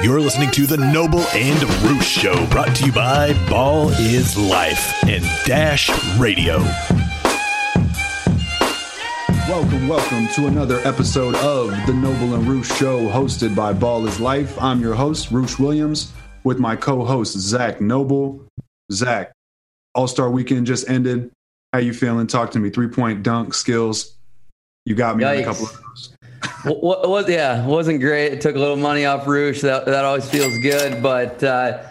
You're listening to the Noble and Roosh Show, brought to you by Ball is Life and Dash Radio. Welcome, welcome to another episode of the Noble and Roosh Show, hosted by Ball is Life. I'm your host, Roosh Williams, with my co-host Zach Noble. Zach, All Star Weekend just ended. How you feeling? Talk to me. Three point dunk skills. You got me on a couple of those. What, what, yeah, wasn't great. It took a little money off Roosh. That, that always feels good. But uh,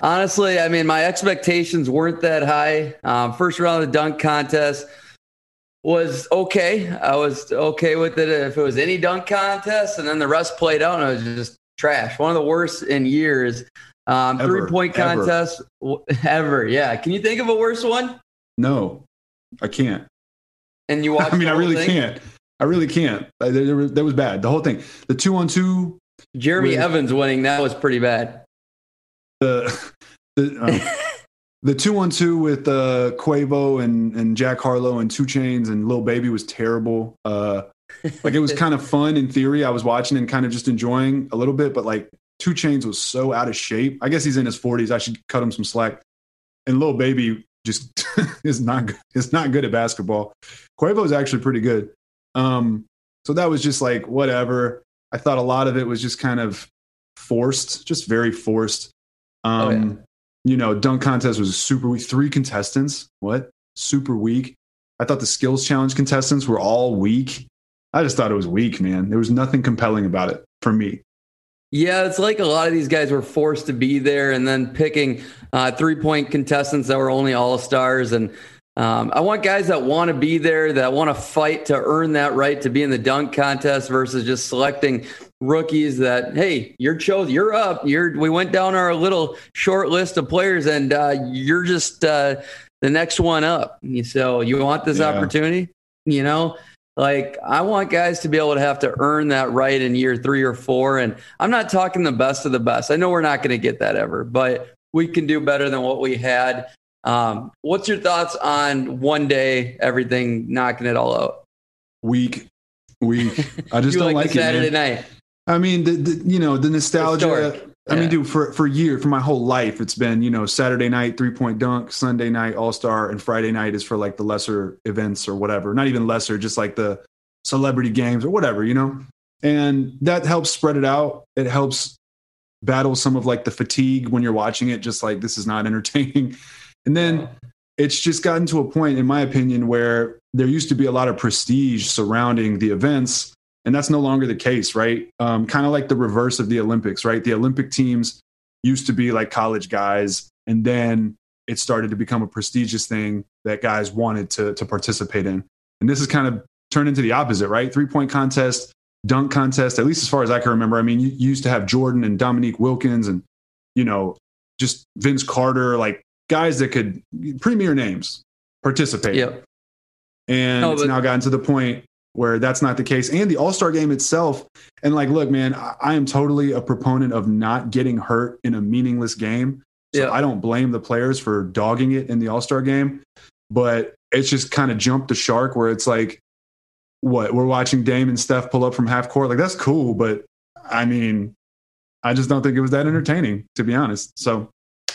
honestly, I mean, my expectations weren't that high. Um, first round of the dunk contest was okay. I was okay with it if it was any dunk contest. And then the rest played out and it was just trash. One of the worst in years. Um, Ever, three point ever. contest w- ever. Yeah. Can you think of a worse one? No, I can't. And you watched I mean, I really thing? can't. I really can't. That there was- that was bad. The whole thing. The two on two. Jeremy With- Evans winning, that was pretty bad. The the. Uh, The two on two with uh, Quavo and, and Jack Harlow and 2 Chainz and Lil Baby was terrible. Uh, like it was kind of fun in theory. I was watching and kind of just enjoying a little bit, but like 2 Chainz was so out of shape. I guess he's in his 40s. I should cut him some slack. And Lil Baby just is not good. Is not good at basketball. Quavo is actually pretty good. Um, so that was just like whatever. I thought a lot of it was just kind of forced, just very forced. Um, Oh, yeah. You know, dunk contest was super weak. Three contestants. What? Super weak. I thought the skills challenge contestants were all weak. I just thought it was weak, man. There was nothing compelling about it for me. Yeah, it's like a lot of these guys were forced to be there and then picking uh, three point contestants that were only all stars. And um, I want guys that want to be there, that want to fight to earn that right to be in the dunk contest versus just selecting rookies that, hey, you're chose, you're up. You're, we went down our little short list of players and uh, you're just uh, the next one up. So you want this Yeah. opportunity? You know, like I want guys to be able to have to earn that right in year three or four. And I'm not talking the best of the best. I know we're not going to get that ever, but we can do better than what we had. Um, what's your thoughts on one day everything knocking it all out? Weak, weak. I just don't like, like, it. Saturday man. night. I mean, the, the you know the nostalgia. Historic. I mean, Yeah. dude, for for year for my whole life, it's been you know Saturday night three point dunk, Sunday night All Star, and Friday night is for like the lesser events or whatever. Not even lesser, just like the celebrity games or whatever, you know. And that helps spread it out. It helps battle some of like the fatigue when you're watching it. Just like this is not entertaining. And then it's just gotten to a point, in my opinion, where there used to be a lot of prestige surrounding the events and that's no longer the case right? Um, kind of like the reverse of the olympics right? The olympic teams used to be like college guys and then it started to become a prestigious thing that guys wanted to, to participate in. And this has kind of turned into the opposite right? Three point contest dunk contest at least as far as i can remember. I mean you, you used to have jordan and dominique wilkins and you know just vince carter like guys that could premier names participate Yep. and No, it's now gotten to the point where that's not the case. And the all-star game itself and like look man i, I am totally a proponent of not getting hurt in a meaningless game. So Yeah. i don't blame the players for dogging it in the all-star game. But it's just kind of jumped the shark where it's like what we're watching dame and steph pull up from half court? Like that's cool but i mean i just don't think it was that entertaining to be honest. So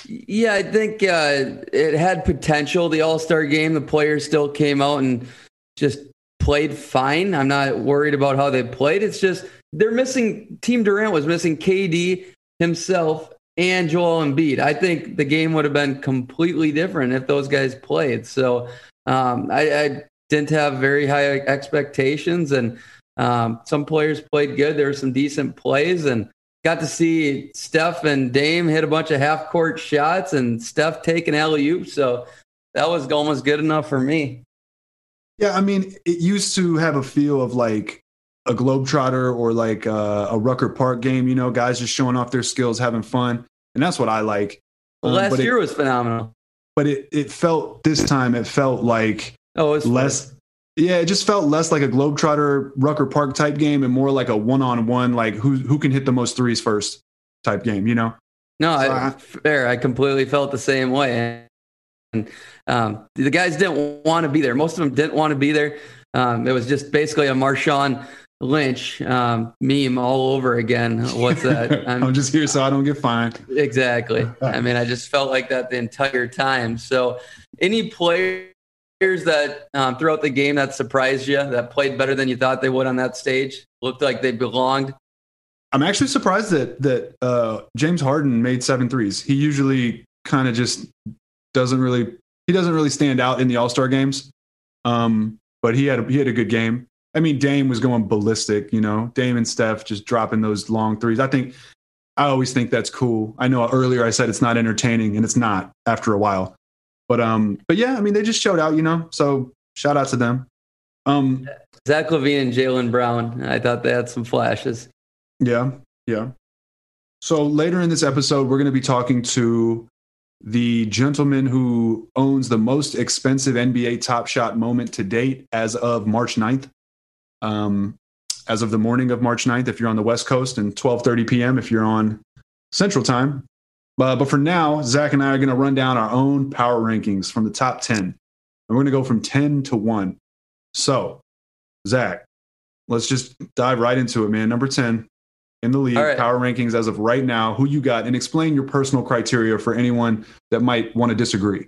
Yeah, I think uh, it had potential. The All Star game, the players still came out and just played fine. I'm not worried about how they played. It's just they're missing. Team Durant was missing KD himself and Joel Embiid. I think the game would have been completely different if those guys played. So um, I, I didn't have very high expectations, and um, some players played good. There were some decent plays, and got to see Steph and Dame hit a bunch of half court shots, and Steph taking alley oop. So that was almost good enough for me. Yeah, I mean, it used to have a feel of like a Globetrotter or like uh, a Rucker Park game, you know, guys just showing off their skills, having fun. And that's what I like. Well, Um, last year it, was phenomenal. but it, it felt this time, it felt like Oh, it was less. Yeah, it just felt less like a Globetrotter Rucker Park type game and more like a one on one, like who, who can hit the most threes first type game, you know? No, So I, I- fair. I completely felt the same way. And um, the guys didn't want to be there. Most of them didn't want to be there. Um, it was just basically a Marshawn Lynch um, meme all over again. What's that? I'm, I'm, just here so I don't get fined. Exactly. I mean, I just felt like that the entire time. So, any players that um, throughout the game that surprised you, that played better than you thought they would on that stage, looked like they belonged? I'm actually surprised that that uh, James Harden made seven threes. He usually kind of just doesn't really he doesn't really stand out in the All Star games. Um, but he had a, he had a good game. I mean, Dame was going ballistic, you know, Dame and Steph just dropping those long threes. I think I always think that's cool. I know earlier I said it's not entertaining and it's not after a while. But um, but yeah, I mean they just showed out, you know. So shout out to them. Um Zach LaVine and Jaylen Brown. I thought they had some flashes. Yeah, yeah. So later in this episode, we're gonna be talking to the gentleman who owns the most expensive NBA Top Shot moment to date as of March 9th um, as of the morning of March 9th if you're on the West Coast and 12:30 p.m. if you're on Central Time. Uh, but for now, Zach and I are going to run down our own power rankings from the top 10. And we're going to go from 10 to 1. So, Zach, let's just dive right into it, man. Number 10 in the league, right. power rankings as of right now, who you got, and explain your personal criteria for anyone that might want to disagree.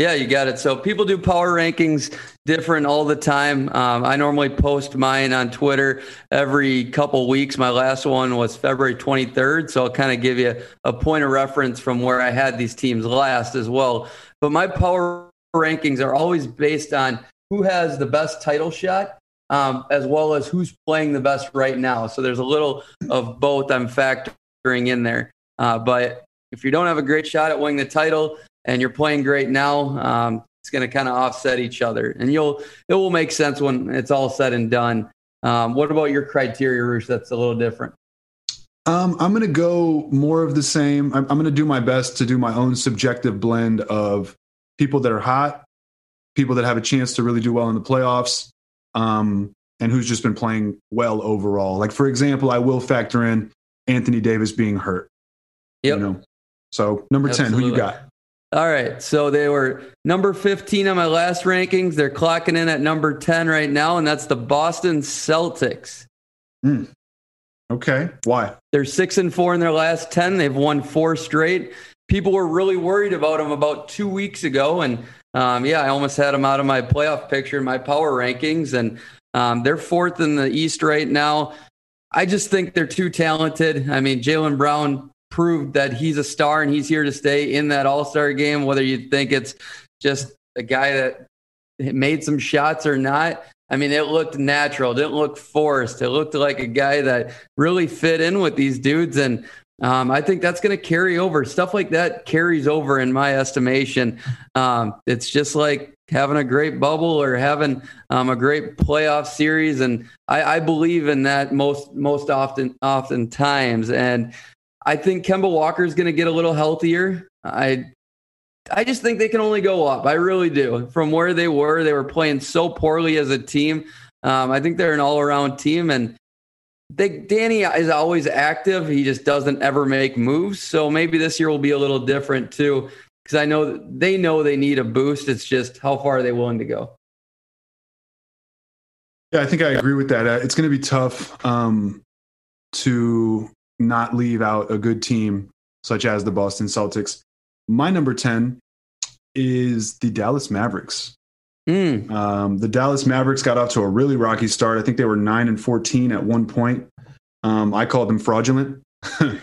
Yeah, you got it. So people do power rankings different all the time. Um, I normally post mine on Twitter every couple weeks. My last one was February 23rd. So I'll kind of give you a point of reference from where I had these teams last as well. But my power rankings are always based on who has the best title shot um, as well as who's playing the best right now. So there's a little of both I'm factoring in there. Uh, but if you don't have a great shot at winning the title, and you're playing great now, um, it's going to kind of offset each other, and you'll it will make sense when it's all said and done. Um, what about your criteria, Roosh? That's a little different. Um, I'm going to go more of the same. I'm, I'm going to do my best to do my own subjective blend of people that are hot, people that have a chance to really do well in the playoffs, um, and who's just been playing well overall. Like for example, I will factor in Anthony Davis being hurt. Yep. You know? So number Absolutely. ten, who you got? All right. So they were number 15 on my last rankings. They're clocking in at number 10 right now, and that's the Boston Celtics. Mm. Okay. Why? They're six and four in their last 10. They've won four straight. People were really worried about them about two weeks ago. And um, yeah, I almost had them out of my playoff picture in my power rankings. And um, they're fourth in the East right now. I just think they're too talented. I mean, Jaylen Brown proved that he's a star and he's here to stay in that All Star game, whether you think it's just a guy that made some shots or not. I mean, it looked natural. It didn't look forced. It looked like a guy that really fit in with these dudes. And um, I think that's going to carry over. Stuff like that carries over in my estimation. Um, it's just like having a great bubble or having um, a great playoff series. And I, I, believe in that most, most often, oftentimes. And I think Kemba Walker is going to get a little healthier. I I just think they can only go up. I really do. From where they were, they were playing so poorly as a team. Um, I think they're an all-around team, and they, Danny is always active. He just doesn't ever make moves. So maybe this year will be a little different too, because I know they know they need a boost. It's just how far are they willing to go? Yeah, I think I agree with that. Uh, it's going to be tough um, to not leave out a good team such as the Boston Celtics. My number 10 is the Dallas Mavericks. Mm. Um, the Dallas Mavericks got off to a really rocky start. I think they were 9 and 14 at one point. Um, I called them fraudulent. but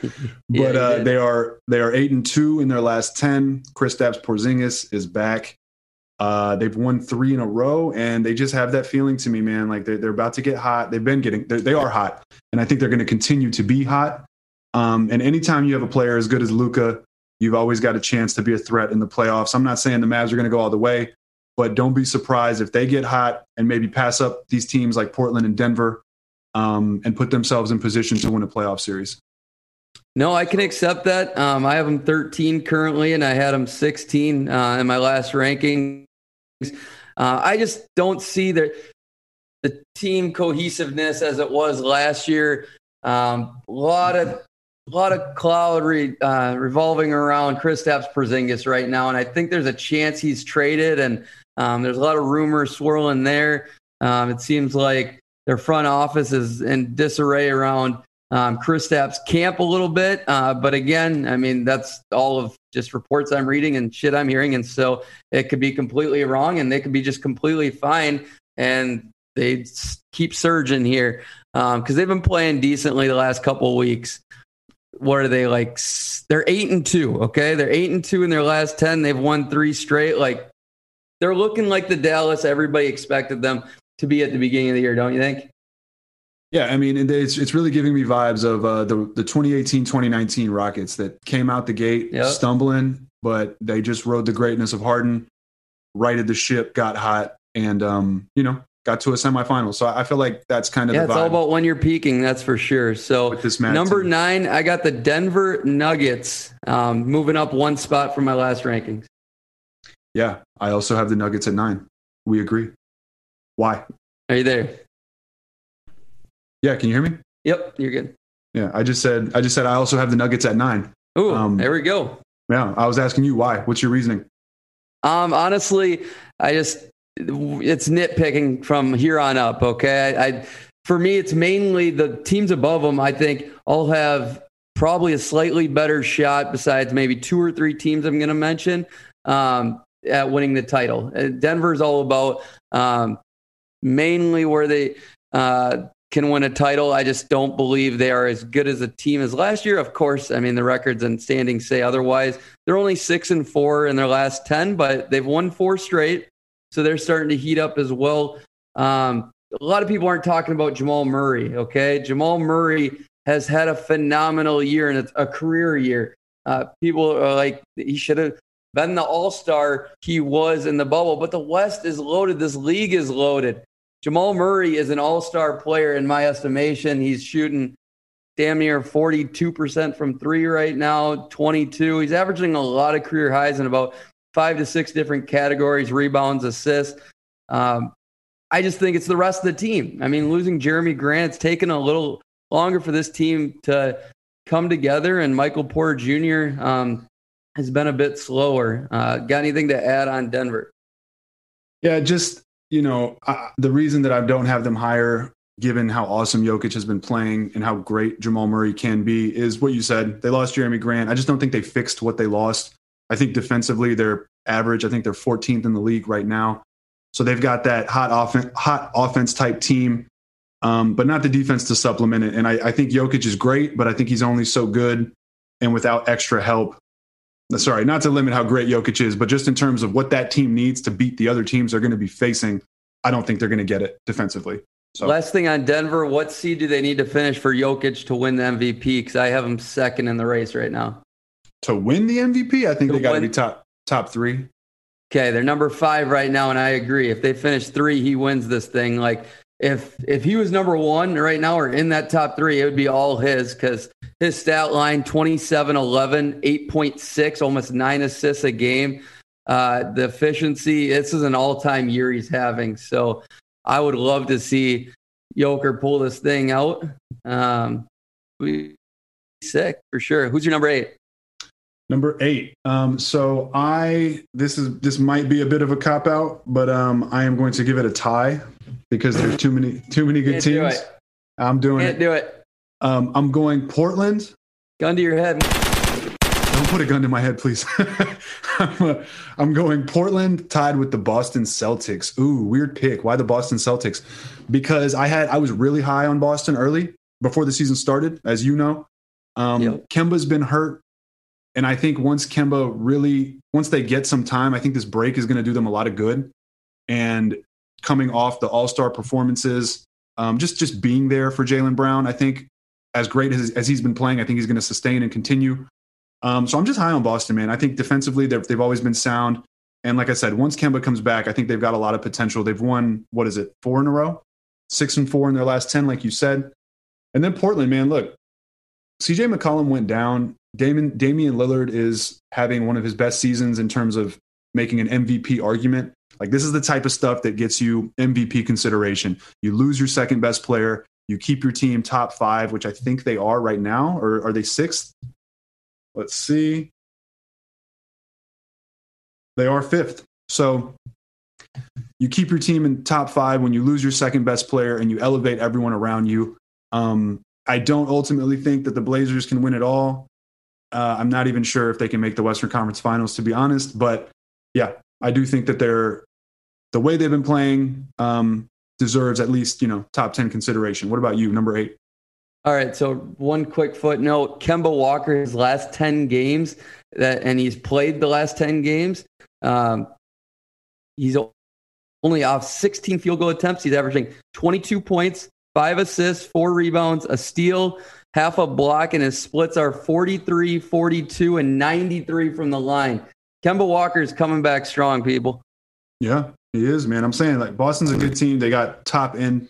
yeah, uh, they are they are eight and two in their last ten. Kristaps Porzingis is back. Uh, they've won three in a row, and they just have that feeling to me, man. Like they're, they're about to get hot. They've been getting, they are hot, and I think they're going to continue to be hot. Um, and anytime you have a player as good as Luka, you've always got a chance to be a threat in the playoffs. I'm not saying the Mavs are going to go all the way, but don't be surprised if they get hot and maybe pass up these teams like Portland and Denver um, and put themselves in position to win a playoff series. No, I can accept that. Um, I have them 13 currently, and I had them 16 uh, in my last ranking. Uh, I just don't see the the team cohesiveness as it was last year. Um, a lot of a lot of cloud re, uh, revolving around Kristaps Porzingis right now, and I think there's a chance he's traded. And um, there's a lot of rumors swirling there. Um, it seems like their front office is in disarray around um, Kristaps camp a little bit. Uh, but again, I mean, that's all of just reports I'm reading and shit I'm hearing. And so it could be completely wrong and they could be just completely fine. And they keep surging here because um, they've been playing decently the last couple of weeks. What are they like? They're eight and two. Okay, they're eight and two in their last ten. They've won three straight. Like they're looking like the Dallas everybody expected them to be at the beginning of the year. Don't you think? Yeah, I mean, it's it's really giving me vibes of uh, the the 2018-2019 Rockets that came out the gate yep. stumbling, but they just rode the greatness of Harden, righted the ship, got hot, and um, you know, got to a semifinal. So I feel like that's kind of yeah, it's all about when you're peaking, that's for sure. So this number team. nine, I got the Denver Nuggets um, moving up one spot from my last rankings. Yeah, I also have the Nuggets at nine. We agree. Why? Are you there? Yeah, can you hear me? Yep, you're good. Yeah, I just said I just said I also have the Nuggets at nine. Oh, um, there we go. Yeah, I was asking you why. What's your reasoning? Um, honestly, I just it's nitpicking from here on up. Okay, I, I for me, it's mainly the teams above them. I think all have probably a slightly better shot, besides maybe two or three teams I'm going to mention, um, at winning the title. Uh, Denver's all about um, mainly where they uh, can win a title. I just don't believe they are as good as a team as last year. Of course, I mean the records and standings say otherwise. They're only six and four in their last ten, but they've won four straight, so they're starting to heat up as well. Um, a lot of people aren't talking about Jamal Murray. Okay, Jamal Murray has had a phenomenal year and it's a career year. Uh, people are like he should have been the All Star he was in the bubble, but the West is loaded. This league is loaded. Jamal Murray is an all star player in my estimation. He's shooting damn near 42% from three right now, 22. He's averaging a lot of career highs in about five to six different categories rebounds, assists. Um, I just think it's the rest of the team. I mean, losing Jerami Grant, it's taken a little longer for this team to come together, and Michael Porter Jr. Um, has been a bit slower. Uh, got anything to add on Denver? Yeah, just you know, the reason that I don't have them higher, given how awesome Jokic has been playing and how great Jamal Murray can be, is what you said. They lost Jerami Grant. I just don't think they fixed what they lost. I think defensively they're average. I think they're 14th in the league right now. So they've got that hot offense, hot offense type team, um, but not the defense to supplement it. And I, I think Jokic is great, but I think he's only so good and without extra help sorry, not to limit how great Jokic is, but just in terms of what that team needs to beat the other teams they're going to be facing, I don't think they're going to get it defensively. So. Last thing on Denver, what seed do they need to finish for Jokic to win the MVP? Because I have him second in the race right now. To win the MVP, I think they got to be top top three. Okay, they're number five right now, and I agree. If they finish three, he wins this thing. Like if if he was number one right now or in that top three, it would be all his because his stat line 27 11, 8.6, almost nine assists a game. Uh, the efficiency, this is an all time year he's having. So I would love to see Joker pull this thing out. Um, we sick for sure. Who's your number eight? Number eight. Um, so I this is this might be a bit of a cop out, but um, I am going to give it a tie because there's too many too many good Can't teams. Do I'm doing Can't it. Do it. Um, I'm going Portland. Gun to your head. Don't put a gun to my head, please. I'm, uh, I'm going Portland tied with the Boston Celtics. Ooh, weird pick. Why the Boston Celtics? Because I had I was really high on Boston early before the season started, as you know. Um, yep. Kemba's been hurt, and I think once Kemba really once they get some time, I think this break is going to do them a lot of good. And coming off the All Star performances, um, just just being there for Jaylen Brown. I think as great as, as he's been playing, I think he's going to sustain and continue. Um, so I'm just high on Boston, man. I think defensively they've always been sound. And like I said, once Kemba comes back, I think they've got a lot of potential. They've won what is it, four in a row, six and four in their last ten, like you said. And then Portland, man, look, CJ McCollum went down. Damon, Damian Lillard is having one of his best seasons in terms of making an MVP argument. Like this is the type of stuff that gets you MVP consideration. You lose your second best player, you keep your team top five, which I think they are right now, or are they sixth? Let's see. They are fifth. So you keep your team in top five when you lose your second best player and you elevate everyone around you. Um, I don't ultimately think that the Blazers can win it all. Uh, I'm not even sure if they can make the Western Conference Finals, to be honest. But yeah, I do think that they're the way they've been playing um, deserves at least you know top ten consideration. What about you, number eight? All right, so one quick footnote: Kemba Walker, his last ten games that, and he's played the last ten games. Um, he's only off 16 field goal attempts. He's averaging 22 points, five assists, four rebounds, a steal, half a block, and his splits are 43, 42, and 93 from the line. Kemba Walker's coming back strong, people. Yeah, he is, man. I'm saying like Boston's a good team. They got top end,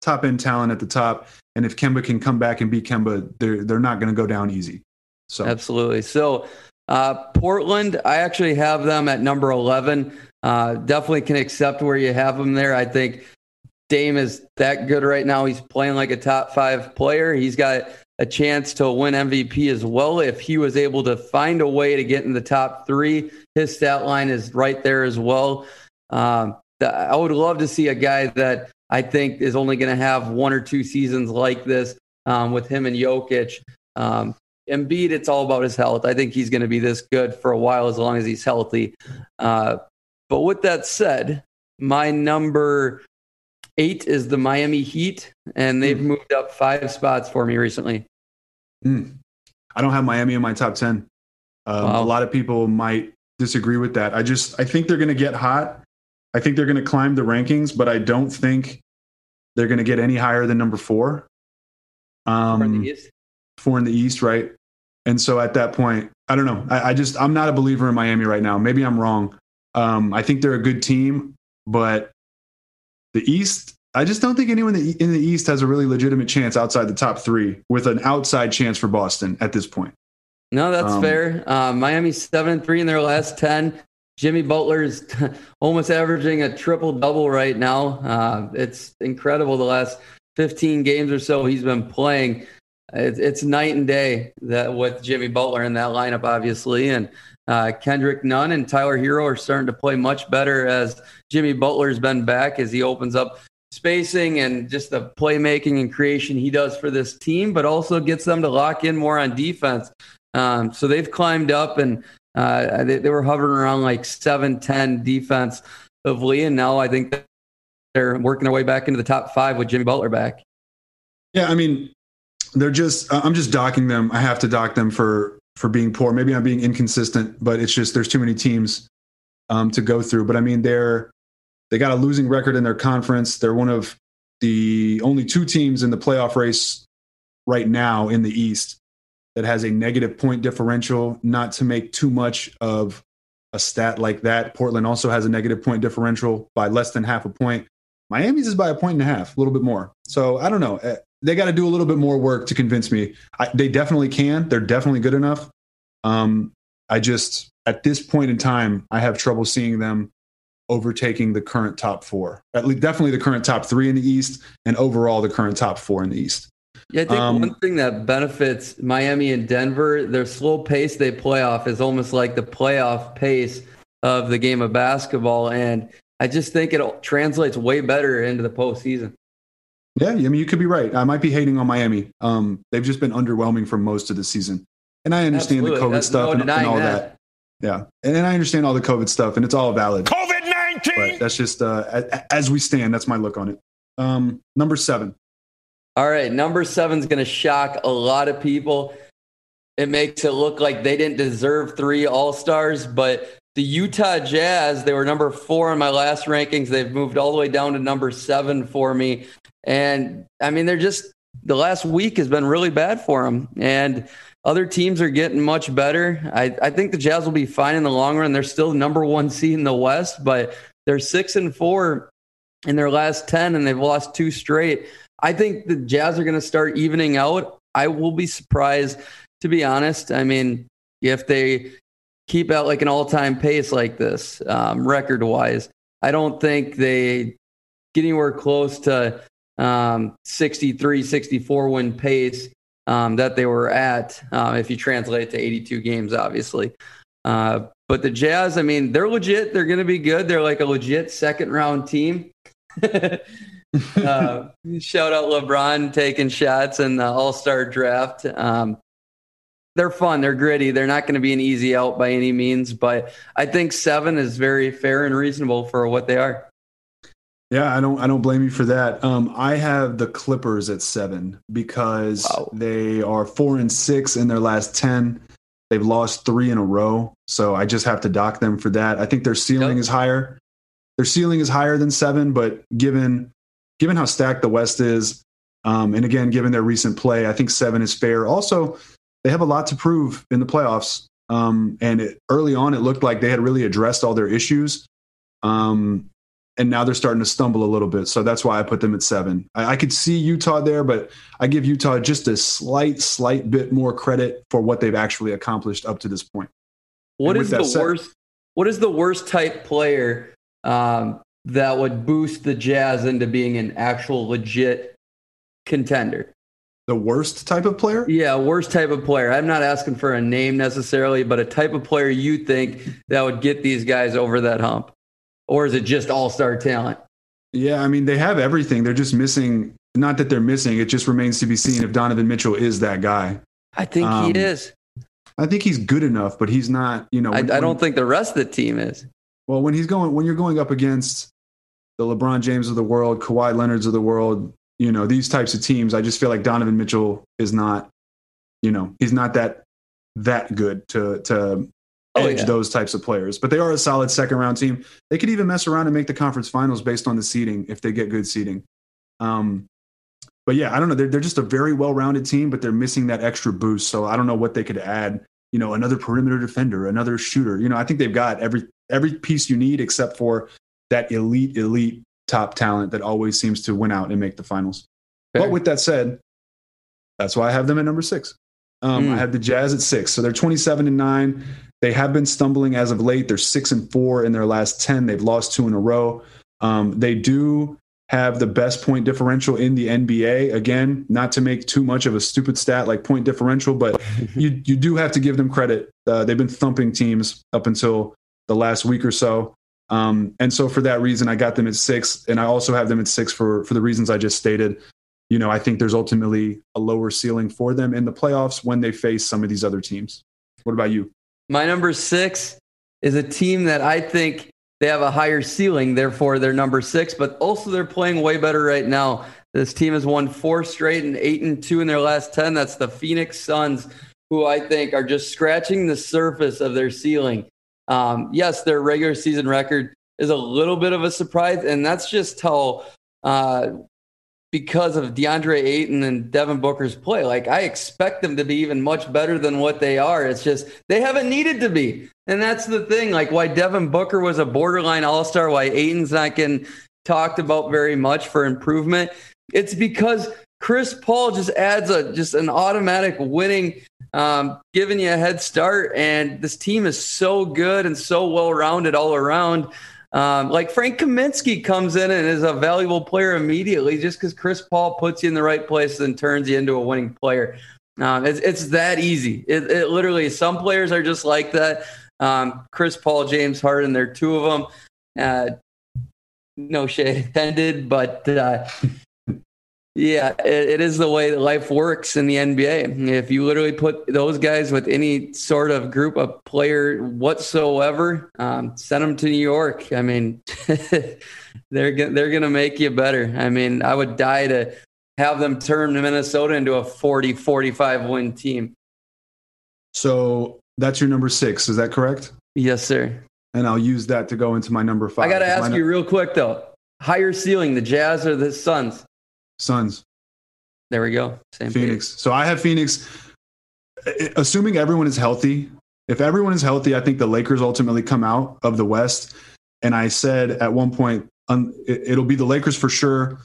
top end talent at the top, and if Kemba can come back and beat Kemba, they're they're not going to go down easy. So absolutely. So uh, Portland, I actually have them at number 11. Uh, definitely can accept where you have them there. I think Dame is that good right now. He's playing like a top five player. He's got a chance to win MVP as well if he was able to find a way to get in the top three. His stat line is right there as well. Um, I would love to see a guy that I think is only going to have one or two seasons like this um, with him and Jokic. Um, Embiid, it's all about his health. I think he's going to be this good for a while as long as he's healthy. Uh, but with that said, my number eight is the Miami Heat, and they've mm. moved up five spots for me recently. Mm. I don't have Miami in my top 10. Um, wow. A lot of people might disagree with that. I just, I think they're going to get hot. I think they're going to climb the rankings, but I don't think they're going to get any higher than number four. Um, four in the um, East. Four in the East, right? And so at that point, I don't know. I, I just, I'm not a believer in Miami right now. Maybe I'm wrong. Um, I think they're a good team, but the East, I just don't think anyone in the East has a really legitimate chance outside the top three with an outside chance for Boston at this point. No, that's um, fair. Uh, Miami's seven and three in their last ten. Jimmy Butler is almost averaging a triple double right now. Uh, it's incredible. The last 15 games or so he's been playing. It's, it's night and day that with Jimmy Butler in that lineup, obviously, and uh, Kendrick Nunn and Tyler Herro are starting to play much better as Jimmy Butler's been back as he opens up spacing and just the playmaking and creation he does for this team, but also gets them to lock in more on defense. Um, so they've climbed up and uh, they, they, were hovering around like 7 10 defensively. And now I think they're working their way back into the top five with Jimmy Butler back. Yeah, I mean, they're just, I'm just docking them. I have to dock them for for being poor. Maybe I'm being inconsistent, but it's just there's too many teams um, to go through. But I mean, they're they got a losing record in their conference. They're one of the only two teams in the playoff race right now in the East that has a negative point differential. Not to make too much of a stat like that, Portland also has a negative point differential by less than half a point. Miami's is by a point and a half, a little bit more. So I don't know. They got to do a little bit more work to convince me. I, they definitely can. They're definitely good enough. Um, I just at this point in time, I have trouble seeing them overtaking the current top four. At least, definitely the current top three in the East, and overall the current top four in the East. Yeah, I think um, one thing that benefits Miami and Denver, their slow pace they play off is almost like the playoff pace of the game of basketball, and I just think it translates way better into the postseason. Yeah, I mean, you could be right. I might be hating on Miami. Um, they've just been underwhelming for most of the season, and I understand Absolutely. the COVID That's stuff no and, and, all that. that. Yeah, and, and I understand all the COVID stuff, and it's all valid. COVID nineteen. That's just uh, as we stand. That's my look on it. Um, number seven. All right, number seven is going to shock a lot of people. It makes it look like they didn't deserve three All Stars, but the Utah Jazz, they were number four in my last rankings. They've moved all the way down to number seven for me. And I mean, they're just, the last week has been really bad for them. And other teams are getting much better. I, I think the Jazz will be fine in the long run. They're still number one seed in the West, but they're six and four in their last 10, and they've lost two straight. I think the Jazz are going to start evening out. I will be surprised, to be honest. I mean, if they keep out like an all time pace like this, um, record wise, I don't think they get anywhere close to um, 63, 64 win pace um, that they were at, uh, if you translate it to 82 games, obviously. Uh, But the Jazz, I mean, they're legit. They're going to be good. They're like a legit second round team. uh, shout out LeBron taking shots in the All Star draft. Um, they're fun. They're gritty. They're not going to be an easy out by any means, but I think seven is very fair and reasonable for what they are. Yeah, I don't I don't blame you for that. Um, I have the Clippers at seven because wow. they are four and six in their last ten. They've lost three in a row, so I just have to dock them for that. I think their ceiling yep. is higher. Their ceiling is higher than seven, but given given how stacked the West is, um, and again given their recent play, I think seven is fair. Also, they have a lot to prove in the playoffs. Um, and it, early on, it looked like they had really addressed all their issues. Um, and now they're starting to stumble a little bit. So that's why I put them at seven. I, I, could see Utah there, but I give Utah just a slight, slight bit more credit for what they've actually accomplished up to this point. What is the said, worst? What is the worst type player um, that would boost the Jazz into being an actual legit contender? The worst type of player? Yeah, worst type of player. I'm not asking for a name necessarily, but a type of player you think that would get these guys over that hump. Or is it just all star talent? Yeah, I mean, they have everything. They're just missing, not that they're missing, it just remains to be seen if Donovan Mitchell is that guy. I think um, he is. I think he's good enough, but he's not, you know. When, I, I, don't think the rest of the team is. Well, when he's going, when you're going up against the LeBron James of the world, Kawhi Leonard's of the world, you know, these types of teams, I just feel like Donovan Mitchell is not, you know, he's not that that good to to oh, edge yeah. those types of players. But they are a solid second round team. They could even mess around and make the conference finals based on the seeding if they get good seeding. Um, but yeah, I don't know. They're, they're just a very well rounded team, but they're missing that extra boost. So I don't know what they could add. You know, another perimeter defender, another shooter. You know, I think they've got every every piece you need except for that elite elite top talent that always seems to win out and make the finals. Fair. But with that said, that's why I have them at number six. Um, mm. I have the Jazz at six, so they're twenty-seven and nine. They have been stumbling as of late. They're six and four in their last ten. They've lost two in a row. Um, they do have the best point differential in the NBA. Again, not to make too much of a stupid stat like point differential, but you you do have to give them credit. Uh, they've been thumping teams up until the last week or so. Um, and so for that reason, I got them at six, and I also have them at six for for the reasons I just stated. You know, I think there's ultimately a lower ceiling for them in the playoffs when they face some of these other teams. What about you? My number six is a team that I think they have a higher ceiling, therefore they're number six, but also they're playing way better right now. This team has won four straight and eight and two in their last 10. That's the Phoenix Suns, who I think are just scratching the surface of their ceiling. Um, yes, their regular season record is a little bit of a surprise, and that's just how uh, because of DeAndre Ayton and Devin Booker's play. Like I expect them to be even much better than what they are. It's just they haven't needed to be, and that's the thing. Like why Devin Booker was a borderline All Star, why Ayton's not getting talked about very much for improvement. It's because Chris Paul just adds a just an automatic winning um, giving you a head start. And this team is so good and so well rounded all around. Um, like Frank Kaminsky comes in and is a valuable player immediately just because Chris Paul puts you in the right place and turns you into a winning player. Um, it's, it's that easy. It, it, literally, some players are just like that. Um, Chris Paul, James Harden, they're two of them. Uh, no shade intended, but uh, yeah, it, it is the way that life works in the NBA. If you literally put those guys with any sort of group of player whatsoever, um, send them to New York. I mean, they're they're going to make you better. I mean, I would die to have them turn Minnesota into a 40 45 win team. So that's your number six. Is that correct? Yes, sir. And I'll use that to go into my number five. I got to ask you real quick, though higher ceiling, the Jazz or the Suns? Suns. There we go. Same Phoenix. Page. So I have Phoenix. Assuming everyone is healthy, if everyone is healthy, I think the Lakers ultimately come out of the West. And I said at one point, um, it, it'll be the Lakers for sure.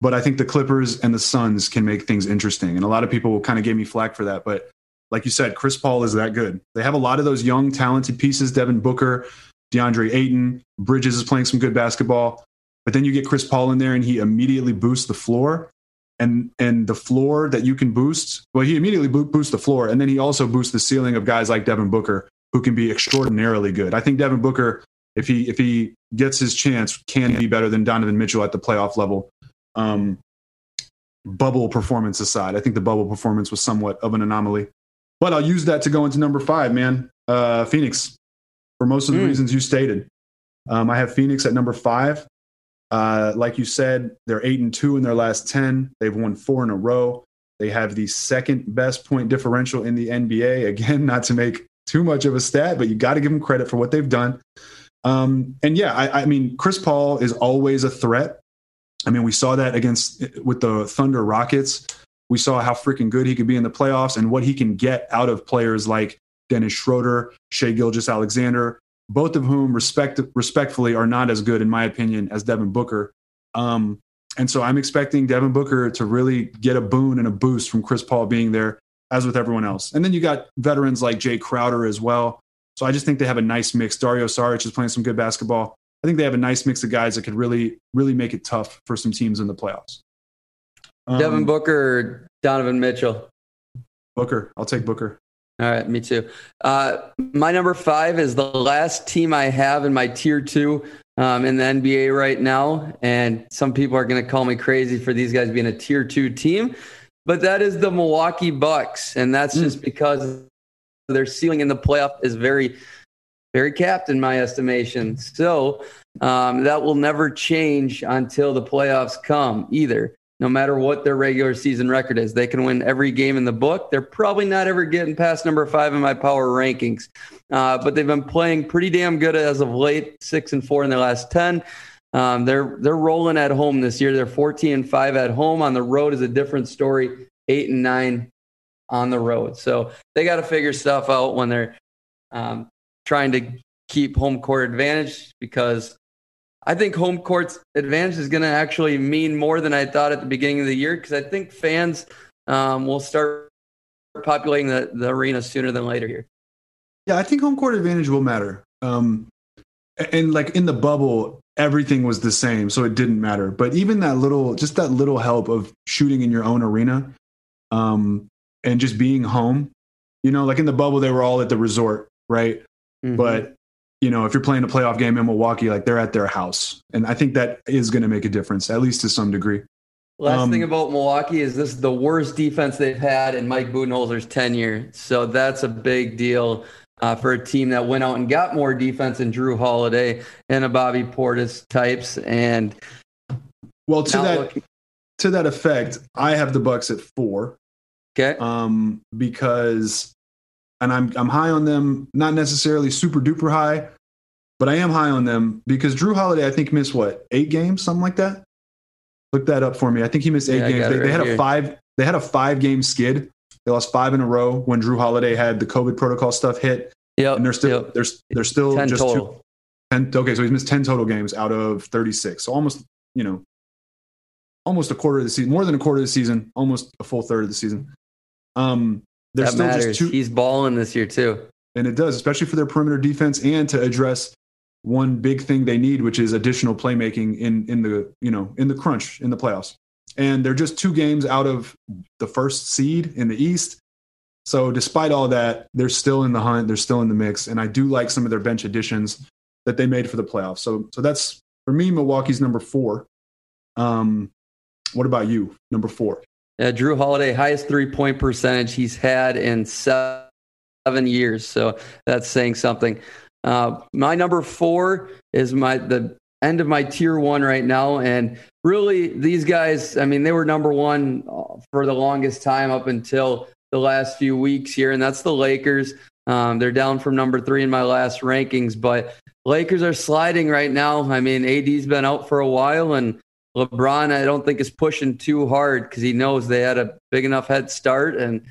But I think the Clippers and the Suns can make things interesting. And a lot of people kind of gave me flack for that. But like you said, Chris Paul is that good. They have a lot of those young, talented pieces Devin Booker, DeAndre Ayton, Bridges is playing some good basketball. But then you get Chris Paul in there and he immediately boosts the floor. And, and the floor that you can boost, well, he immediately boosts the floor. And then he also boosts the ceiling of guys like Devin Booker who can be extraordinarily good. I think Devin Booker, if he if he gets his chance, can be better than Donovan Mitchell at the playoff level. Um, bubble performance aside, I think the bubble performance was somewhat of an anomaly. But I'll use that to go into number five, man. Uh, Phoenix, for most of the mm. reasons you stated. Um, I have Phoenix at number five. Uh, like you said, they're eight and two in their last 10. They've won four in a row. They have the second best point differential in the NBA. Again, not to make too much of a stat, but you got to give them credit for what they've done. Um, and yeah, I, I, mean, Chris Paul is always a threat. I mean, we saw that against with the Thunder Rockets. We saw how freaking good he could be in the playoffs and what he can get out of players like Dennis Schroeder, Shai Gilgeous-Alexander, both of whom respect, respectfully are not as good, in my opinion, as Devin Booker. Um, and so I'm expecting Devin Booker to really get a boon and a boost from Chris Paul being there, as with everyone else. And then you got veterans like Jae Crowder as well. So I just think they have a nice mix. Dario Saric is playing some good basketball. I think they have a nice mix of guys that could really, really make it tough for some teams in the playoffs. Um, Devin Booker, Donovan Mitchell. Booker. I'll take Booker. All right, me too. Uh, my number five is the last team I have in my tier two um, in the NBA right now. And some people are going to call me crazy for these guys being a tier two team, but that is the Milwaukee Bucks. And that's mm. just because their ceiling in the playoff is very, very capped in my estimation. So um, that will never change until the playoffs come either no matter what their regular season record is. They can win every game in the book. They're probably not ever getting past number five in my power rankings, uh, but they've been playing pretty damn good as of late, six and four in their last 10. Um, they're they're rolling at home this year. They're 14 and five at home. On the road is a different story. Eight and nine on the road. So they got to figure stuff out when they're um, trying to keep home court advantage because I think home court's advantage is going to actually mean more than I thought at the beginning of the year because I think fans um, will start populating the, the arena sooner than later here. Yeah, I think home court advantage will matter. Um, and like in the bubble, everything was the same, so it didn't matter. But even that little, just that little help of shooting in your own arena, um, and just being home, you know, like in the bubble, they were all at the resort, right? Mm-hmm. But you know, if you're playing a playoff game in Milwaukee, like they're at their house. And I think that is going to make a difference, at least to some degree. Last um, thing about Milwaukee is this is the worst defense they've had in Mike Budenholzer's tenure. So that's a big deal uh, for a team that went out and got more defense than Jrue Holiday and a Bobby Portis types. And well, to that looking- to that effect, I have the Bucks at four. Okay. Um, because and I'm I'm high on them, not necessarily super duper high, but I am high on them because Jrue Holiday I think missed what eight games, something like that. Look that up for me. I think he missed eight yeah, games. They, right they, had here. a five. They had a five game skid. They lost five in a row when Jrue Holiday had the COVID protocol stuff hit. Yeah, and they're still yep. they're they're still 10 just total. Two, 10, okay, so he's missed ten total games out of thirty six. So almost you know almost a quarter of the season, more than a quarter of the season, almost a full third of the season. Um, that matters. Two, He's balling this year too, and it does, especially for their perimeter defense and to address one big thing they need, which is additional playmaking in in the you know in the crunch in the playoffs. And they're just two games out of the first seed in the East. So despite all that, they're still in the hunt. They're still in the mix, and I do like some of their bench additions that they made for the playoffs. So so that's for me. Milwaukee's number four. Um, what about you? Number four. Uh, Jrue Holiday, highest three point percentage he's had in seven years. So that's saying something. Uh, my number four is my the end of my tier one right now, and really these guys. I mean, they were number one uh, for the longest time up until the last few weeks here, and that's the Lakers. Um, they're down from number three in my last rankings, but Lakers are sliding right now. I mean, AD's been out for a while, and LeBron, I don't think is pushing too hard because he knows they had a big enough head start and